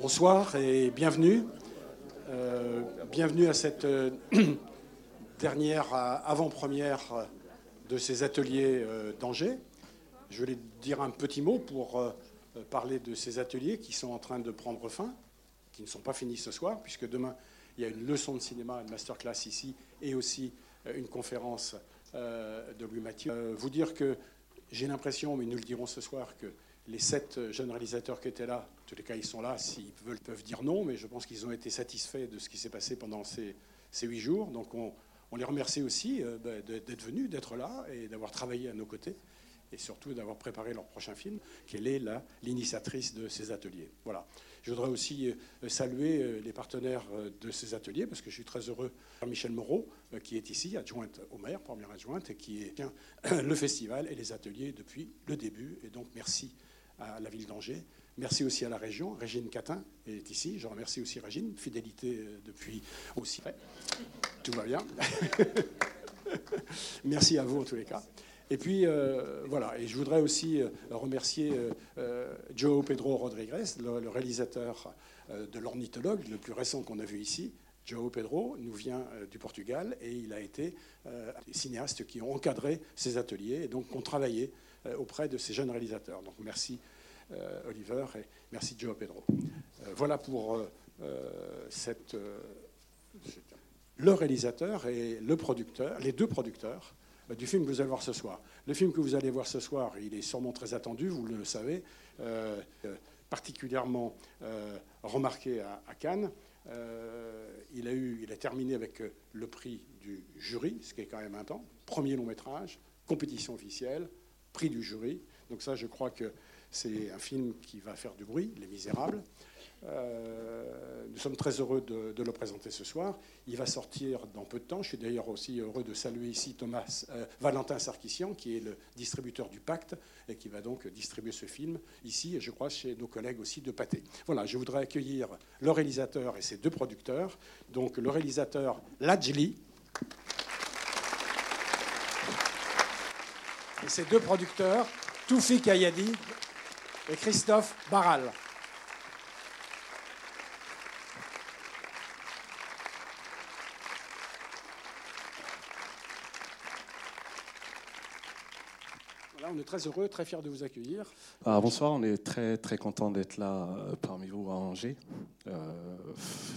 Bonsoir et bienvenue. Euh, bienvenue à cette euh, dernière euh, avant-première de ces ateliers d'Angers. Je voulais dire un petit mot pour parler de ces ateliers qui sont en train de prendre fin, qui ne sont pas finis ce soir, puisque demain, il y a une leçon de cinéma, une masterclass ici, et aussi une conférence de Louis Mathieu. Vous dire que j'ai l'impression, mais nous le dirons ce soir, que les sept jeunes réalisateurs qui étaient là, en tous les cas, ils sont là. S'ils veulent, peuvent dire non, mais je pense qu'ils ont été satisfaits de ce qui s'est passé pendant ces, huit jours. Donc, on, les remercie aussi euh, bah, d'être venus, d'être là et d'avoir travaillé à nos côtés. Et surtout d'avoir préparé leur prochain film, qu'elle est l'initiatrice de ces ateliers. Voilà. Je voudrais aussi euh, saluer euh, les partenaires de ces ateliers, parce que je suis très heureux. Michel Moreau, qui est ici, adjointe au maire, première adjointe, et qui est le festival et les ateliers depuis le début. Et donc, merci à la ville d'Angers. Merci aussi à la région. Régine Catin est ici. Je remercie aussi Régine, fidélité euh, depuis aussi. Tout va bien. Merci à vous en tous les cas. Et puis euh, voilà, et je voudrais aussi euh, remercier Joe Pedro Rodriguez, le, réalisateur de l'ornithologue, le plus récent qu'on a vu ici. Joe Pedro nous vient du Portugal et il a été des cinéastes qui ont encadré ces ateliers et donc ont travaillé auprès de ces jeunes réalisateurs. Donc merci euh, Oliver, et merci Joe Pedro. Euh, voilà pour euh, le réalisateur et le producteur, les deux producteurs du film que vous allez voir ce soir. Le film que vous allez voir ce soir, il est sûrement très attendu, vous le savez, particulièrement remarqué à, Cannes. il, a il a terminé avec le prix du jury, ce qui est quand même un temps. Premier long métrage, compétition officielle, prix du jury. Donc ça, je crois que c'est un film qui va faire du bruit, Les Misérables. Euh, nous sommes très heureux de, le présenter ce soir. Il va sortir dans peu de temps. Je suis d'ailleurs aussi heureux de saluer ici Thomas euh, Valentin Sarkissian, qui est le distributeur du Pacte et qui va donc distribuer ce film ici, et je crois chez nos collègues aussi de Pâté. Voilà, je voudrais accueillir le réalisateur et ses deux producteurs. Donc le réalisateur Lajli. Et ses deux producteurs, Toufi Kayadi et Christophe Barral. On est très heureux, très fiers de vous accueillir. Ah, bonsoir, on est très très content d'être là euh, parmi vous à Angers. Euh,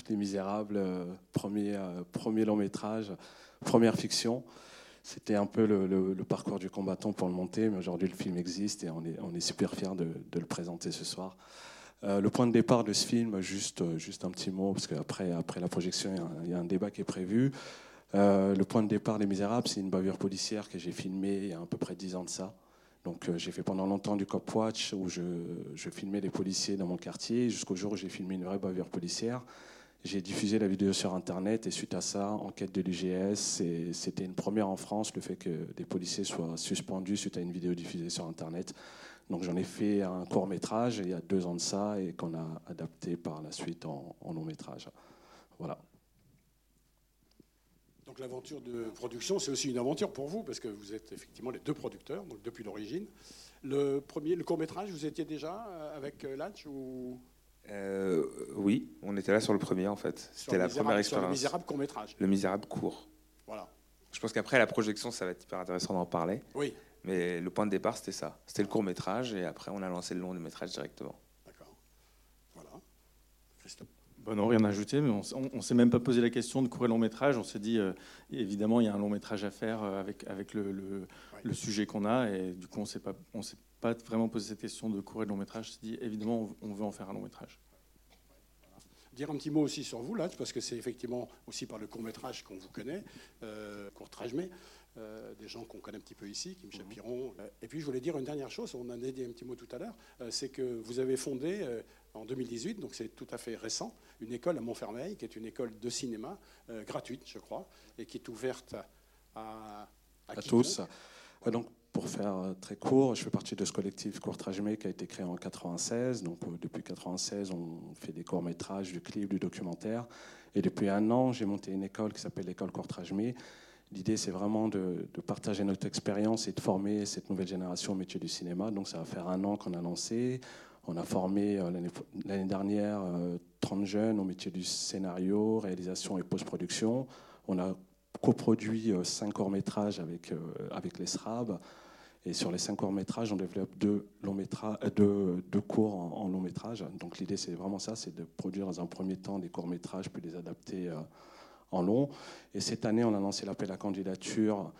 Les Misérables, euh, premier, premier long métrage, première fiction. C'était un peu le, parcours du combattant pour le monter, mais aujourd'hui le film existe et on est, on est super fiers de, le présenter ce soir. Euh, le point de départ de ce film, juste, juste un petit mot, parce qu'après après la projection, il y, a un, débat qui est prévu. Euh, le point de départ des Misérables, c'est une bavure policière que j'ai filmée il y a à peu près dix ans de ça. Donc euh, j'ai fait pendant longtemps du cop watch où je, filmais les policiers dans mon quartier jusqu'au jour où j'ai filmé une vraie bavure policière. J'ai diffusé la vidéo sur Internet et suite à ça, enquête de l'UGS. C'était une première en France, le fait que des policiers soient suspendus suite à une vidéo diffusée sur Internet. Donc j'en ai fait un court métrage il y a deux ans de ça et qu'on a adapté par la suite en, long métrage. Voilà. Donc l'aventure de production, c'est aussi une aventure pour vous parce que vous êtes effectivement les deux producteurs, donc depuis l'origine. Le premier, le court métrage, vous étiez déjà avec Latch ou? Euh, oui, on était là sur le premier en fait. C'était la première expérience. le misérable court métrage. Le misérable court. Voilà. Je pense qu'après la projection, ça va être hyper intéressant d'en parler. Oui. Mais le point de départ, c'était ça. C'était le court métrage et après, on a lancé le long métrage directement. D'accord. Voilà. Christophe. Bon, non, rien à ajouter, mais on ne s'est même pas posé la question de court et long métrage. On s'est dit, euh, évidemment, il y a un long métrage à faire euh, avec, avec le, le, sujet qu'on a, et du coup, on s'est pas, on s'est pas vraiment posé cette question de court et de long métrage. On s'est dit, évidemment, on veut en faire un long métrage. Dire un petit mot aussi sur vous, là, parce que c'est effectivement aussi par le court métrage qu'on vous connaît, euh, court métrage, mais euh, des gens qu'on connaît un petit peu ici, Kim Chapiron. Euh, et puis je voulais dire une dernière chose, on en a dit un petit mot tout à l'heure, c'est que vous avez fondé en 2018, donc c'est tout à fait récent, une école à Montfermeil, qui est une école de cinéma gratuite, je crois, et qui est ouverte à, à, tous. donc, pour faire très court, je fais partie de ce collectif Courtrajmé qui a été créé en 96. Donc, depuis 96, on fait des courts-métrages, du clip, du documentaire. Et depuis un an, j'ai monté une école qui s'appelle l'école Courtrajmé. L'idée, c'est vraiment de, partager notre expérience et de former cette nouvelle génération au métier du cinéma. Donc, ça va faire un an qu'on a lancé. On a formé l'année dernière 30 jeunes au métier du scénario, réalisation et post-production. On a coproduit cinq courts-métrages avec, avec les SRAB. Et sur les cinq courts-métrages, on développe deux, deux, cours en, long métrage. Donc l'idée, c'est vraiment ça, c'est de produire dans un premier temps des courts-métrages, puis les adapter en long. Et cette année, on a lancé l'appel à candidature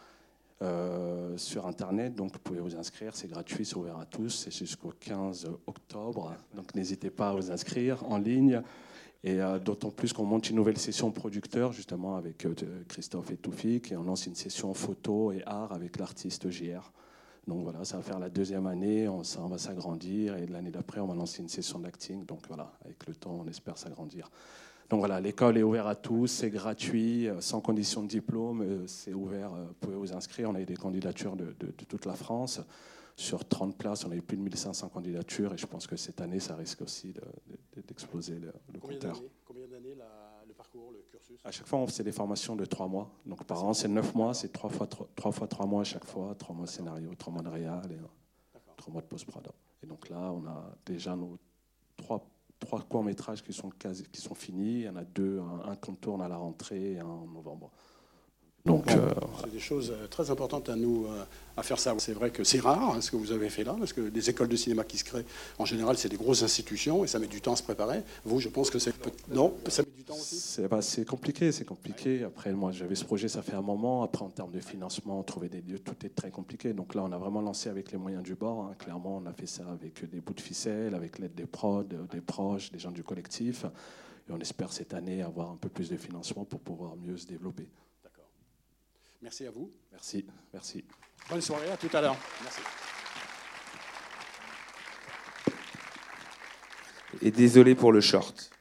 euh, sur Internet. Donc, vous pouvez vous inscrire. C'est gratuit, c'est ouvert à tous. C'est jusqu'au 15 octobre. Donc, n'hésitez pas à vous inscrire en ligne. Et euh, d'autant plus qu'on monte une nouvelle session producteur, justement, avec euh, Christophe et Toufik. Et on lance une session photo et art avec l'artiste JR. Donc voilà, ça va faire la deuxième année, on, ça, va s'agrandir et l'année d'après, on va lancer une session d'acting. Donc voilà, avec le temps, on espère s'agrandir. Donc voilà, l'école est ouverte à tous, c'est gratuit, euh, sans condition de diplôme, euh, c'est ouvert, euh, vous pouvez vous inscrire. On a eu des candidatures de, toute la France. Sur 30 places, on a eu plus de 1500 candidatures et je pense que cette année, ça risque aussi d'exploser le, le Combien compteur. Combien d'années le parcours, le cursus? À chaque fois, on fait des formations de 3 mois. Donc par an, c'est 9 mois, c'est 3 fois 3, fois 3 mois à chaque fois, 3 mois de scénario, 3 mois de réal et 3 mois de post-prod. Et donc là, on a déjà nos 3 trois courts-métrages qui sont, qui sont finis. Il y en a deux, un, qu'on tourne à la rentrée et un en novembre. Donc, euh, c'est des choses euh, très importantes à nous euh, à faire ça. C'est vrai que c'est rare hein, ce que vous avez fait là, parce que les écoles de cinéma qui se créent, en général, c'est des grosses institutions et ça met du temps à se préparer. Vous, je pense que c'est non, ça aussi. C'est bah, compliqué, c'est compliqué. Après, moi, j'avais ce projet, ça fait un moment. Après, en termes de financement, trouver des lieux, tout est très compliqué. Donc là, on a vraiment lancé avec les moyens du bord. Hein. Clairement, on a fait ça avec des bouts de ficelle, avec l'aide des prods, des proches, des gens du collectif. Et on espère cette année avoir un peu plus de financement pour pouvoir mieux se développer. Merci à vous. Merci, merci. Bonne soirée, à tout à l'heure. Merci. Et désolé pour le short.